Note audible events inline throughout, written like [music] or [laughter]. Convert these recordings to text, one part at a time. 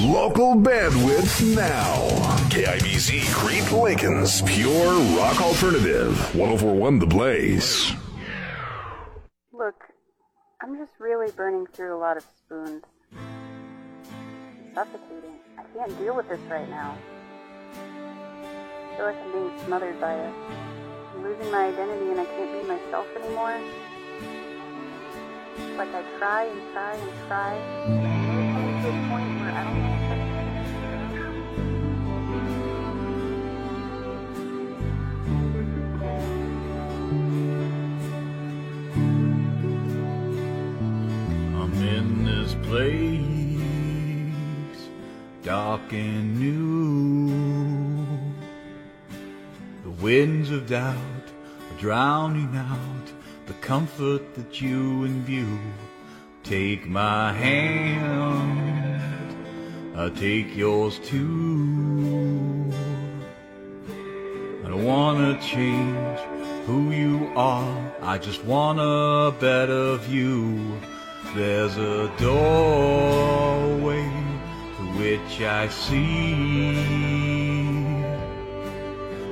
Local bandwidth now. KIBZ Crete Lincoln's Pure Rock Alternative. 1041 The Blaze. Look, I'm just really burning through a lot of spoons. Suffocating. I can't deal with this right now. I feel like I'm being smothered by it. I'm losing my identity and I can't be myself anymore. It's like I try and try and try. And I'm coming to a point where I don't place, dark and new. The winds of doubt are drowning out the comfort that you imbue. Take my hand, I'll take yours too. I don't wanna change who you are, I just want a better view. There's a doorway to which I see.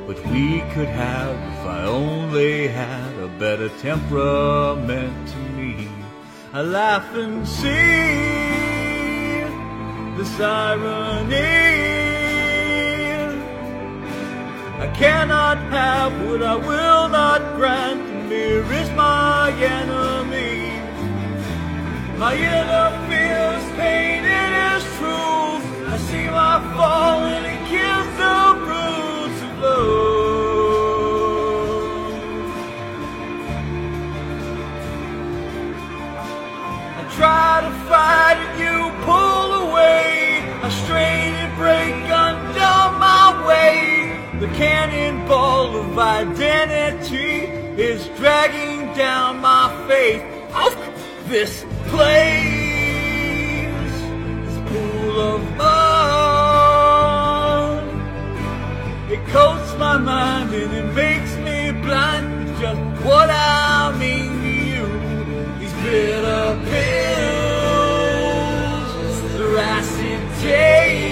But we could have, if I only had a better temperament to me. I laugh and see this irony. I cannot have what I will not grant. The is my enemy. My inner fears pain, it is true. I see my fall and it kills the bruise of love. I try to fight and you pull away. I strain and break under my weight. The cannonball of identity is dragging down my faith. Oh, this place, this pool of mud. It coats my mind and it makes me blind to just what I mean to you. These bitter pills, their acid taste,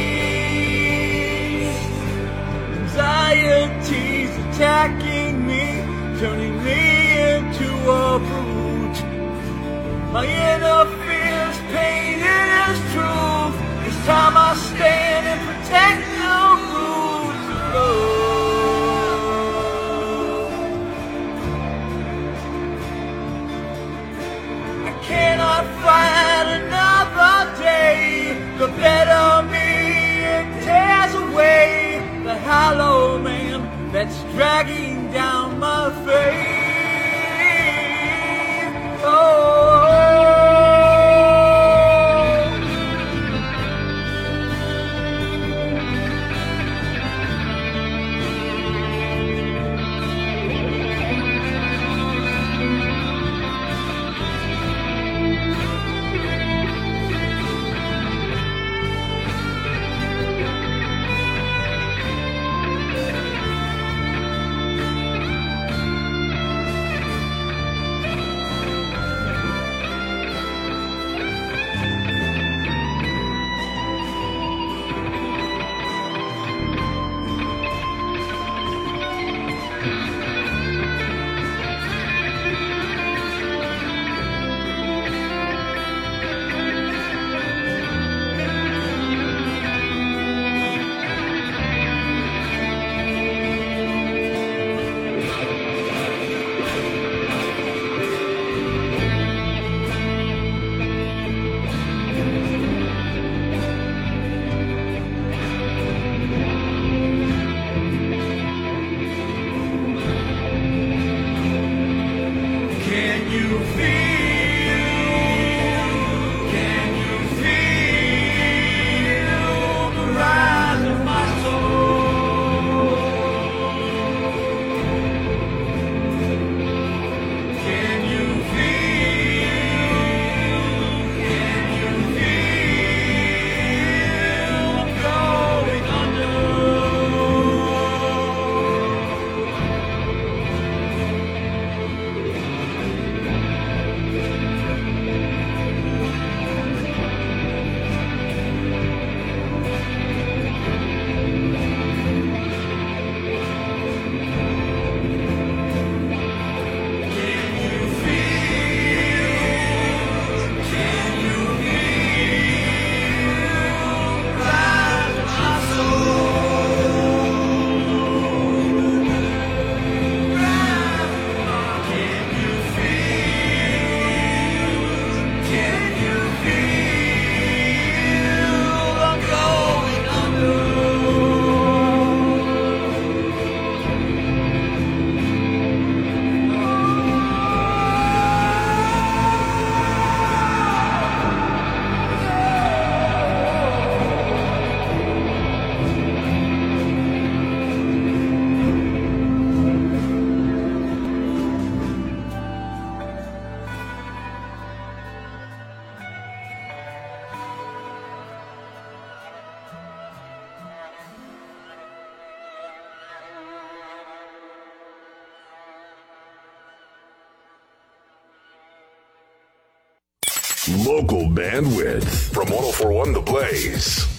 anxiety's attacking me, turning me into a brute. My inner fears, pain, it is truth. It's time I stand and protect the roots of love. I cannot fight another day. The better me, it tears away the hollow man that's dragging down my faith. Oh. Local bandwidth. From 1041 The Blaze.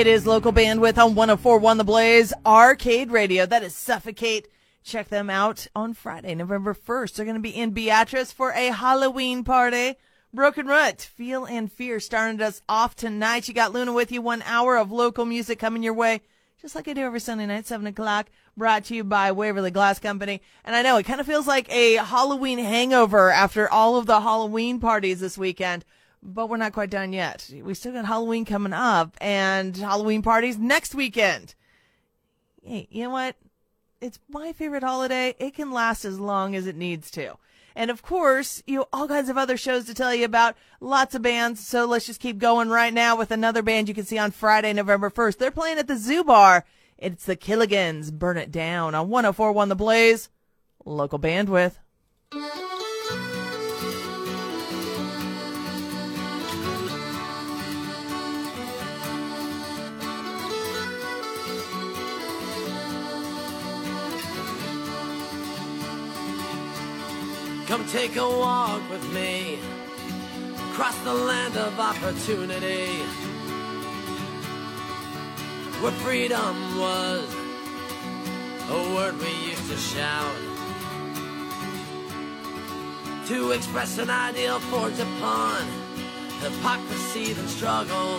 It is local bandwidth on 1041 The Blaze Arcade Radio. That is Suffocate. Check them out on Friday, November 1st. They're going to be in Beatrice for a Halloween party. Broken Rut, Feel and Fear starting us off tonight. You got Luna with you. One hour of local music coming your way, just like I do every Sunday night, 7 o'clock. Brought to you by Waverly Glass Company. And I know it kind of feels like a Halloween hangover after all of the Halloween parties this weekend but we're not quite done yet. We still got Halloween coming up and Halloween parties next weekend. Hey, you know what? It's my favorite holiday. It can last as long as it needs to. And of course, you know, all kinds of other shows to tell you about, lots of bands. So let's just keep going right now with another band you can see on Friday, November 1st. They're playing at the Zoo Bar. It's the Killigans. Burn It Down on 1041 The Blaze. Local bandwidth. Come take a walk with me. Across the land of opportunity. Where freedom was a word we used to shout. To express an ideal forged upon hypocrisy and struggle.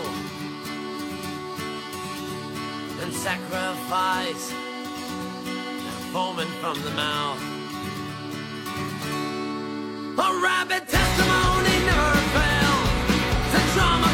And sacrifice foaming from the mouth a rabid testimony never failed. The drama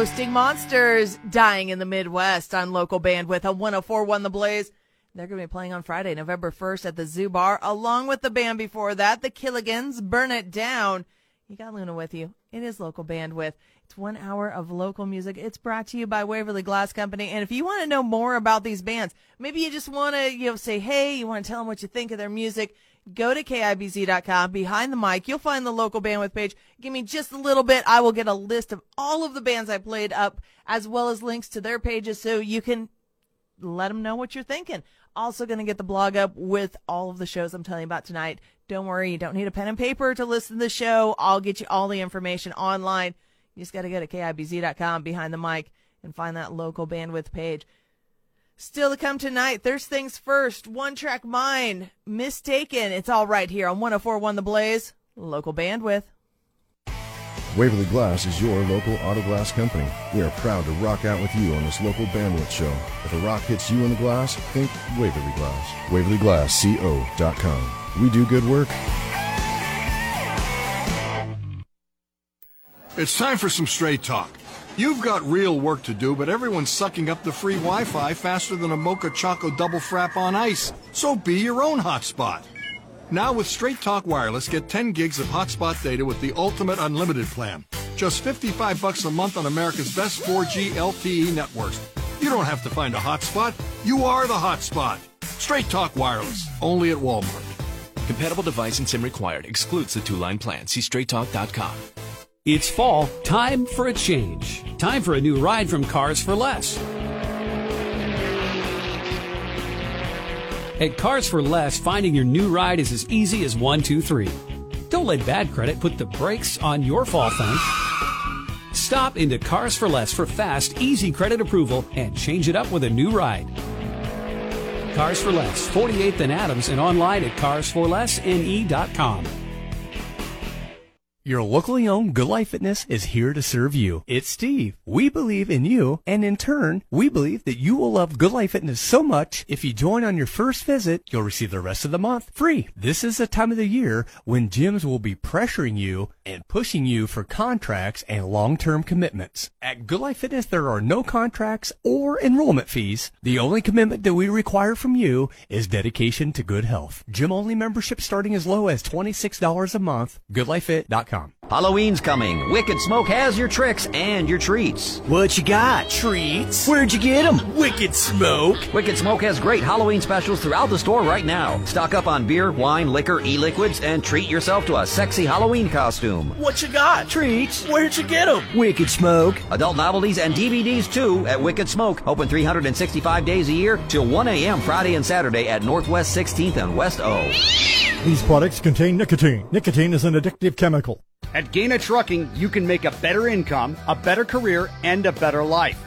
Hosting monsters dying in the Midwest on local bandwidth on 1041 The Blaze. They're going to be playing on Friday, November 1st at the Zoo Bar, along with the band before that, the Killigans, Burn It Down. You got Luna with you. It is local bandwidth. It's one hour of local music. It's brought to you by Waverly Glass Company. And if you want to know more about these bands, maybe you just want to, you know, say, hey, you want to tell them what you think of their music, go to KIBZ.com. Behind the mic, you'll find the local bandwidth page. Give me just a little bit. I will get a list of all of the bands I played up, as well as links to their pages so you can let them know what you're thinking. Also, going to get the blog up with all of the shows I'm telling you about tonight. Don't worry, you don't need a pen and paper to listen to the show. I'll get you all the information online. You just got to go to KIBZ.com behind the mic and find that local bandwidth page. Still to come tonight, there's things first. One track mine, mistaken. It's all right here on 1041 The Blaze, local bandwidth. Waverly Glass is your local auto glass company. We are proud to rock out with you on this local bandwidth show. If a rock hits you in the glass, think Waverly Glass. WaverlyGlassCO.com. We do good work. It's time for some straight talk. You've got real work to do, but everyone's sucking up the free Wi Fi faster than a Mocha Choco double frap on ice. So be your own hotspot. Now with Straight Talk Wireless, get 10 gigs of hotspot data with the ultimate unlimited plan. Just 55 bucks a month on America's best 4G LTE networks. You don't have to find a hotspot. You are the hotspot. Straight Talk Wireless, only at Walmart. Compatible device and SIM required. Excludes the two-line plan. See straighttalk.com. It's fall, time for a change. Time for a new ride from Cars for Less. At Cars for Less, finding your new ride is as easy as one, two, three. Don't let bad credit put the brakes on your fall fun. Stop into Cars for Less for fast, easy credit approval and change it up with a new ride. Cars for Less, 48th and Adams, and online at carsforlessne.com. Your locally owned Good Life Fitness is here to serve you. It's Steve. We believe in you, and in turn, we believe that you will love Good Life Fitness so much, if you join on your first visit, you'll receive the rest of the month free. This is the time of the year when gyms will be pressuring you and pushing you for contracts and long-term commitments. At Good Life Fitness, there are no contracts or enrollment fees. The only commitment that we require from you is dedication to good health. Gym-only membership starting as low as $26 a month. GoodLifeFit.com. Halloween's coming. Wicked Smoke has your tricks and your treats. What you got? Treats? Where'd you get them? Wicked Smoke. Wicked Smoke has great Halloween specials throughout the store right now. Stock up on beer, wine, liquor, e-liquids, and treat yourself to a sexy Halloween costume. What you got? Treats? Where'd you get them? Wicked Smoke. Adult novelties and DVDs too at Wicked Smoke. Open 365 days a year till 1 a.m. Friday and Saturday at Northwest 16th and West O. These products contain nicotine. Nicotine is an addictive chemical. At Gana Trucking, you can make a better income, a better career, and a better life.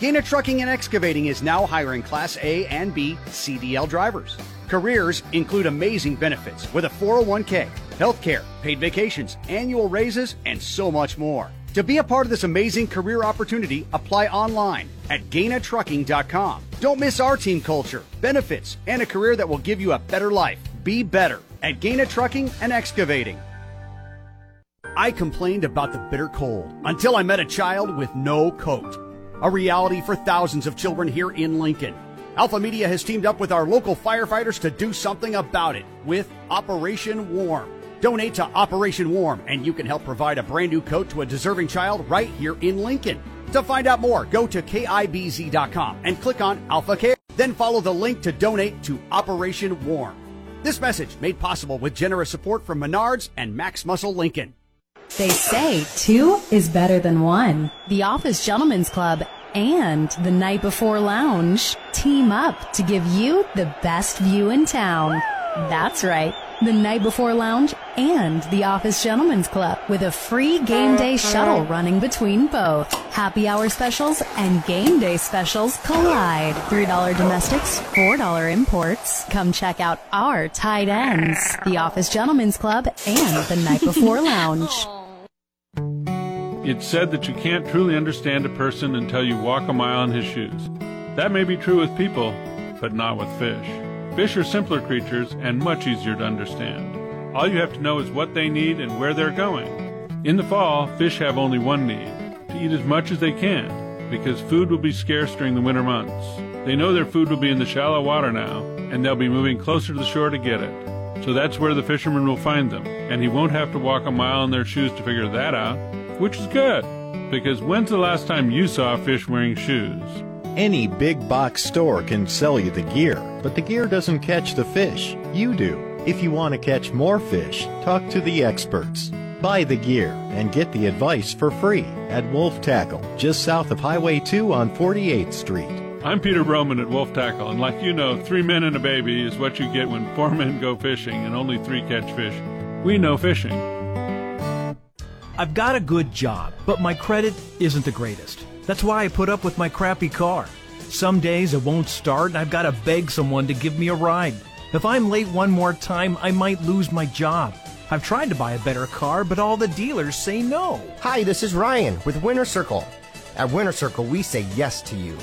Gana Trucking and Excavating is now hiring Class A and B CDL drivers. Careers include amazing benefits with a 401k, healthcare, paid vacations, annual raises, and so much more. To be a part of this amazing career opportunity, apply online at GanaTrucking.com. Don't miss our team culture, benefits, and a career that will give you a better life. Be better at Gana Trucking and Excavating. I complained about the bitter cold until I met a child with no coat. A reality for thousands of children here in Lincoln. Alpha Media has teamed up with our local firefighters to do something about it with Operation Warm. Donate to Operation Warm and you can help provide a brand new coat to a deserving child right here in Lincoln. To find out more, go to KIBZ.com and click on Alpha Care. Then follow the link to donate to Operation Warm. This message made possible with generous support from Menards and Max Muscle Lincoln. They say two is better than one. The Office Gentlemen's Club and the Night Before Lounge team up to give you the best view in town. That's right. The Night Before Lounge and the Office Gentlemen's Club with a free game day shuttle running between both. Happy hour specials and game day specials collide. $3 domestics, $4 imports. Come check out our tight ends, the Office Gentlemen's Club and the Night Before [laughs] Lounge. It's said that you can't truly understand a person until you walk a mile in his shoes. That may be true with people, but not with fish. Fish are simpler creatures and much easier to understand. All you have to know is what they need and where they're going. In the fall, fish have only one need to eat as much as they can, because food will be scarce during the winter months. They know their food will be in the shallow water now, and they'll be moving closer to the shore to get it. So that's where the fisherman will find them, and he won't have to walk a mile in their shoes to figure that out, which is good, because when's the last time you saw a fish wearing shoes? Any big box store can sell you the gear, but the gear doesn't catch the fish. You do. If you want to catch more fish, talk to the experts. Buy the gear and get the advice for free at Wolf Tackle, just south of Highway 2 on 48th Street. I'm Peter Broman at Wolf Tackle, and like you know, three men and a baby is what you get when four men go fishing and only three catch fish. We know fishing. I've got a good job, but my credit isn't the greatest. That's why I put up with my crappy car. Some days it won't start and I've got to beg someone to give me a ride. If I'm late one more time, I might lose my job. I've tried to buy a better car, but all the dealers say no. Hi, this is Ryan with Winter Circle. At Winter Circle, we say yes to you.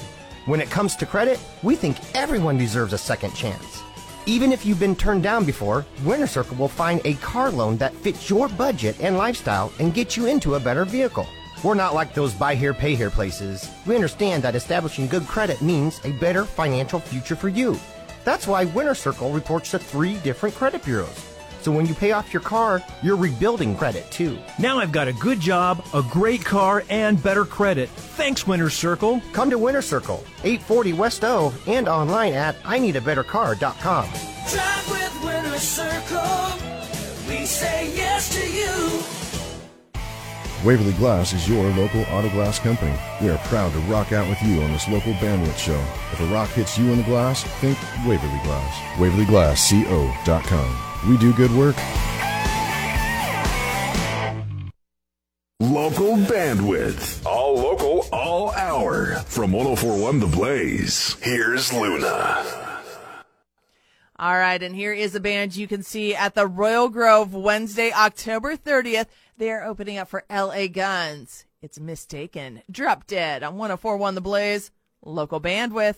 When it comes to credit, we think everyone deserves a second chance. Even if you've been turned down before, Winter Circle will find a car loan that fits your budget and lifestyle and get you into a better vehicle. We're not like those buy here, pay here places. We understand that establishing good credit means a better financial future for you. That's why Winter Circle reports to three different credit bureaus. So when you pay off your car, you're rebuilding credit too. Now I've got a good job, a great car, and better credit. Thanks, Winter Circle. Come to Winter Circle, 840 West O, and online at I Need a Better IneedABetterCar.com. Drive with Winter Circle. We say yes to you. Waverly Glass is your local auto glass company. We are proud to rock out with you on this local bandwidth show. If a rock hits you in the glass, think Waverly Glass. WaverlyGlassCO.com. We do good work. Local bandwidth. All local, all hour. From 1041 The Blaze, here's Luna. All right, and here is a band you can see at the Royal Grove Wednesday, October 30th. They are opening up for LA Guns. It's Mistaken. Drop Dead on 1041 The Blaze. Local bandwidth.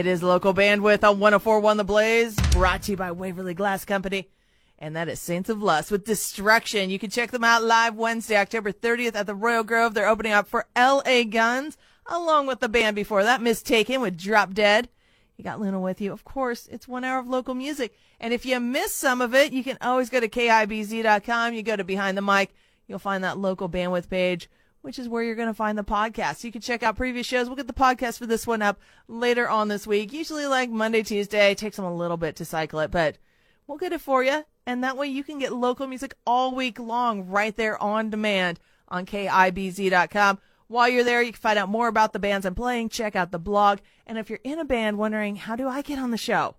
It is local bandwidth on 1041 The Blaze, brought to you by Waverly Glass Company. And that is Saints of Lust with Destruction. You can check them out live Wednesday, October 30th at the Royal Grove. They're opening up for L.A. Guns, along with the band before that, Mistaken with Drop Dead. You got Luna with you. Of course, it's one hour of local music. And if you miss some of it, you can always go to KIBZ.com. You go to Behind the Mic. You'll find that local bandwidth page which is where you're going to find the podcast. You can check out previous shows. We'll get the podcast for this one up later on this week, usually like Monday, Tuesday. It takes them a little bit to cycle it, but we'll get it for you. And that way you can get local music all week long right there on demand on KIBZ.com. While you're there, you can find out more about the bands I'm playing, check out the blog. And if you're in a band wondering, how do I get on the show?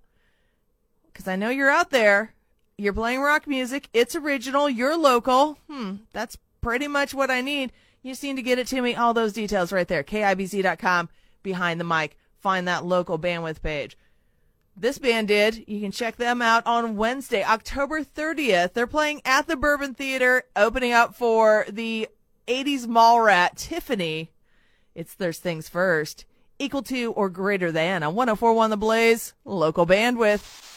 Because I know you're out there. You're playing rock music. It's original. You're local. Hmm. That's pretty much what I need. You seem to get it to me. All those details right there. KIBZ.com behind the mic. Find that local bandwidth page. This band did. You can check them out on Wednesday, October 30th. They're playing at the Bourbon Theater, opening up for the 80s mall rat, Tiffany. It's There's Things First. Equal to or greater than on 1041 The Blaze, local bandwidth.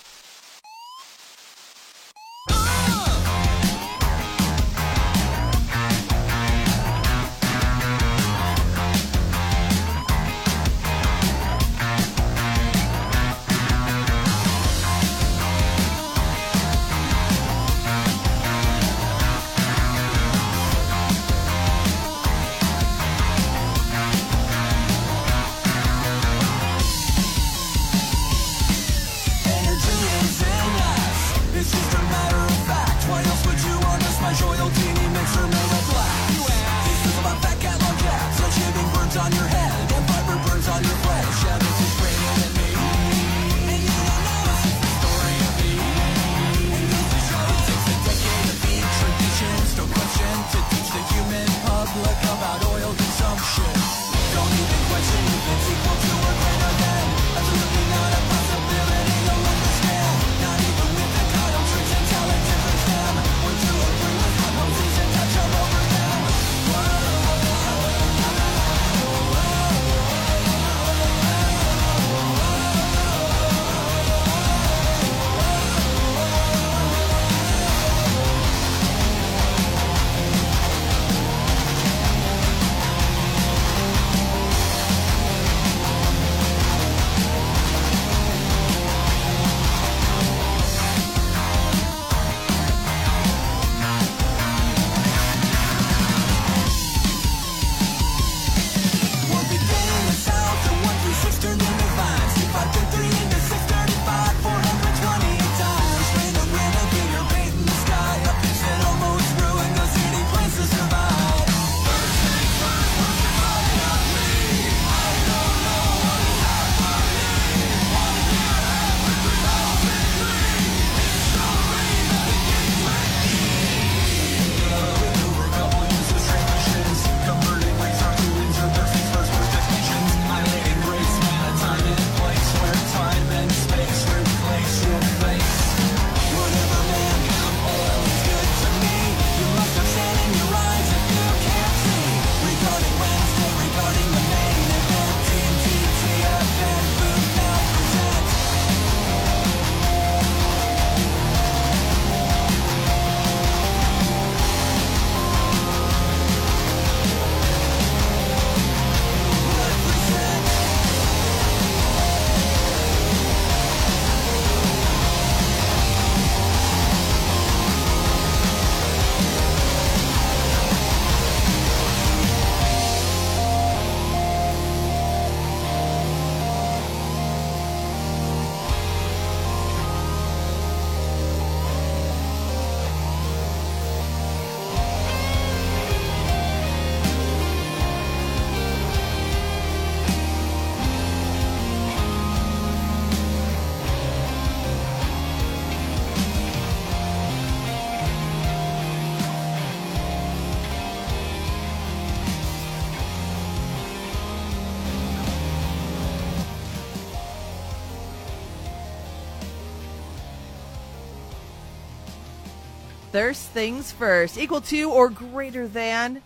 Thirst Things First, equal to or greater than.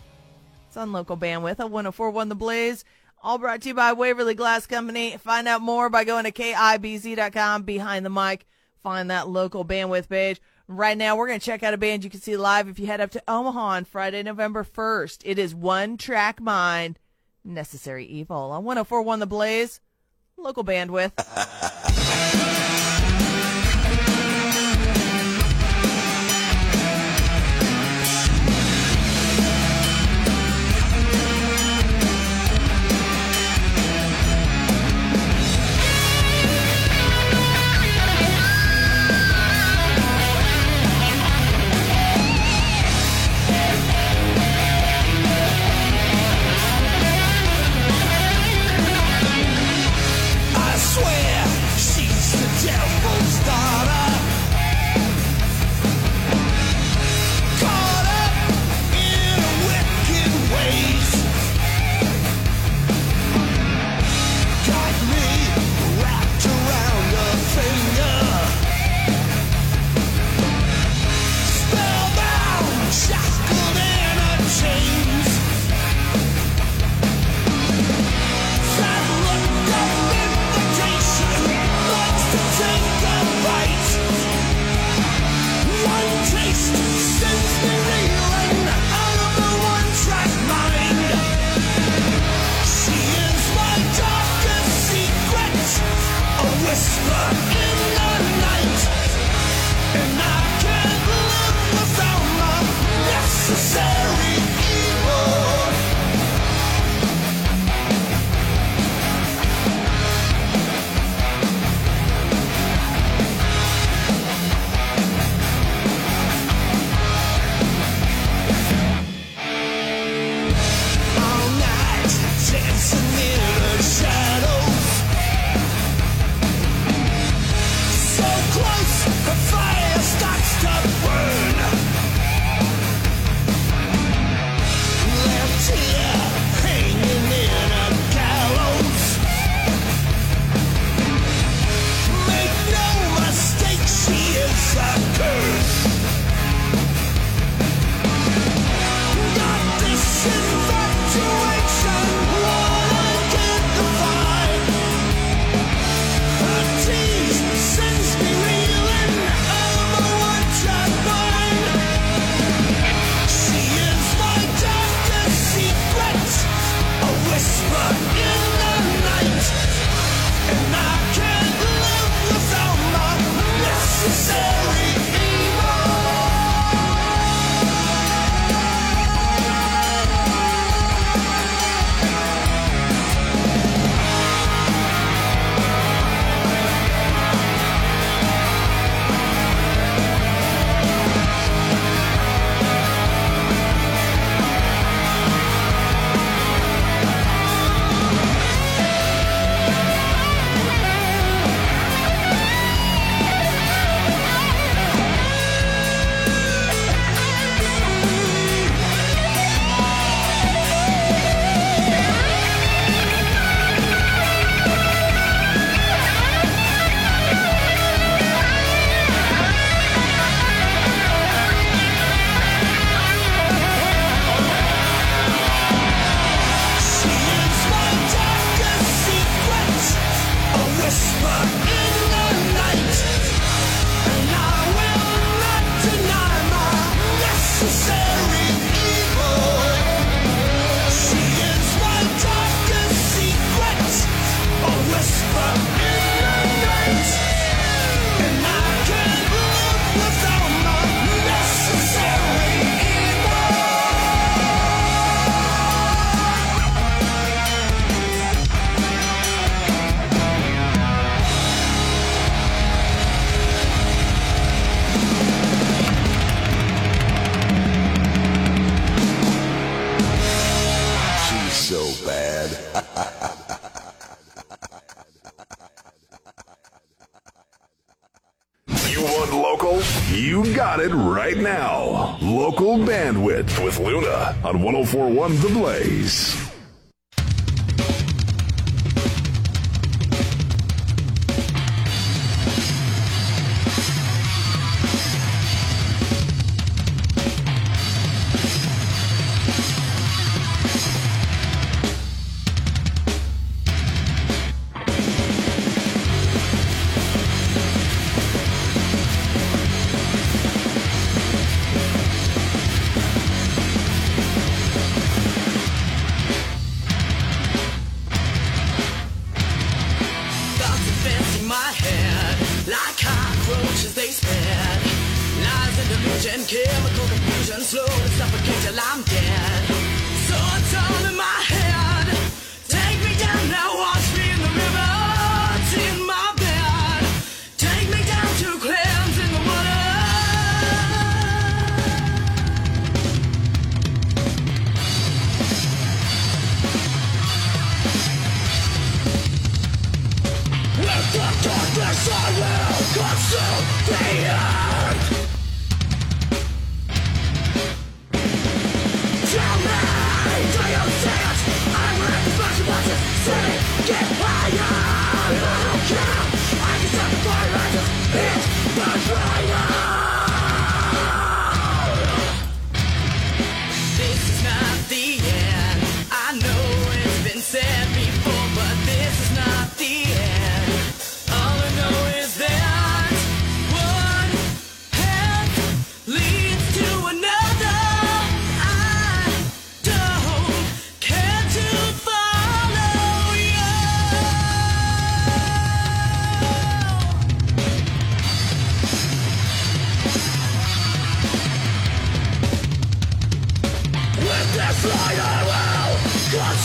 It's on local bandwidth at 1041 The Blaze All brought to you by Waverly Glass Company. Find out more by going to KIBZ.com behind the mic. Find that local bandwidth page. Right now, we're going to check out a band you can see live if you head up to Omaha on Friday, November 1st. It is One Track Mind, Necessary Evil on 1041 The Blaze, local bandwidth. [laughs] 1041 The Blaze.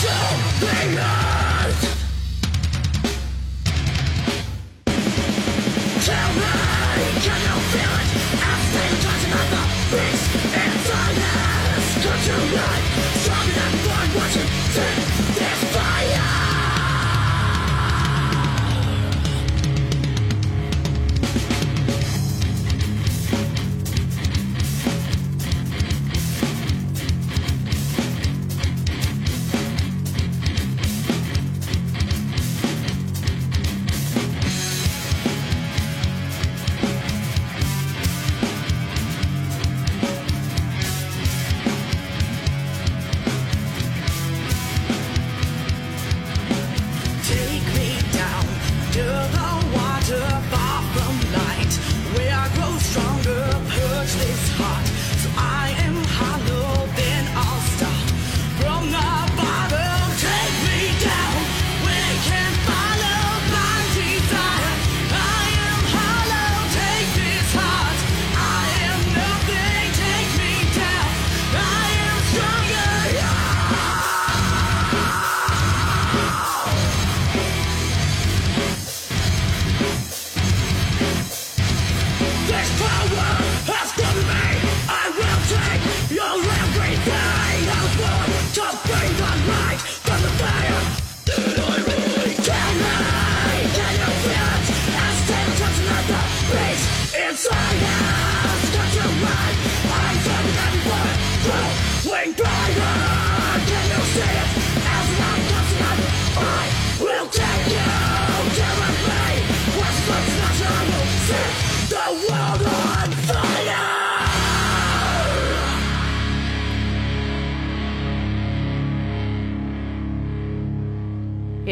Consume the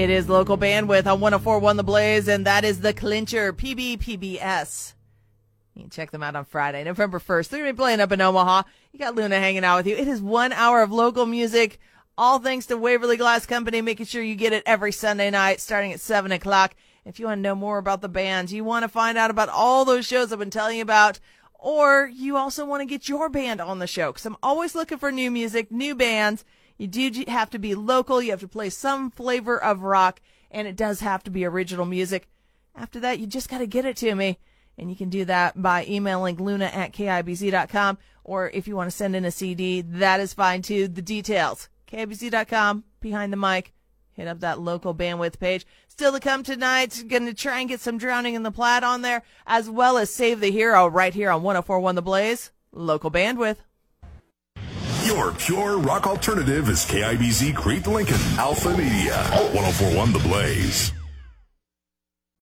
It is local bandwidth on 1041 The Blaze, and that is the Clincher PBPBS. You can check them out on Friday, November 1st. They're going to be playing up in Omaha. You got Luna hanging out with you. It is one hour of local music, all thanks to Waverly Glass Company, making sure you get it every Sunday night starting at 7 o'clock. If you want to know more about the bands, you want to find out about all those shows I've been telling you about, or you also want to get your band on the show, because I'm always looking for new music, new bands. You do have to be local. You have to play some flavor of rock, and it does have to be original music. After that, you just got to get it to me. And you can do that by emailing luna at kibz.com, or if you want to send in a CD, that is fine too. The details, kibz.com, behind the mic. Hit up that local bandwidth page. Still to come tonight, gonna try and get some Drowning in the Plaid on there, as well as Save the Hero right here on 1041 The Blaze. Local bandwidth. Your pure rock alternative is KIBZ Crete Lincoln, Alpha Media, 1041 The Blaze.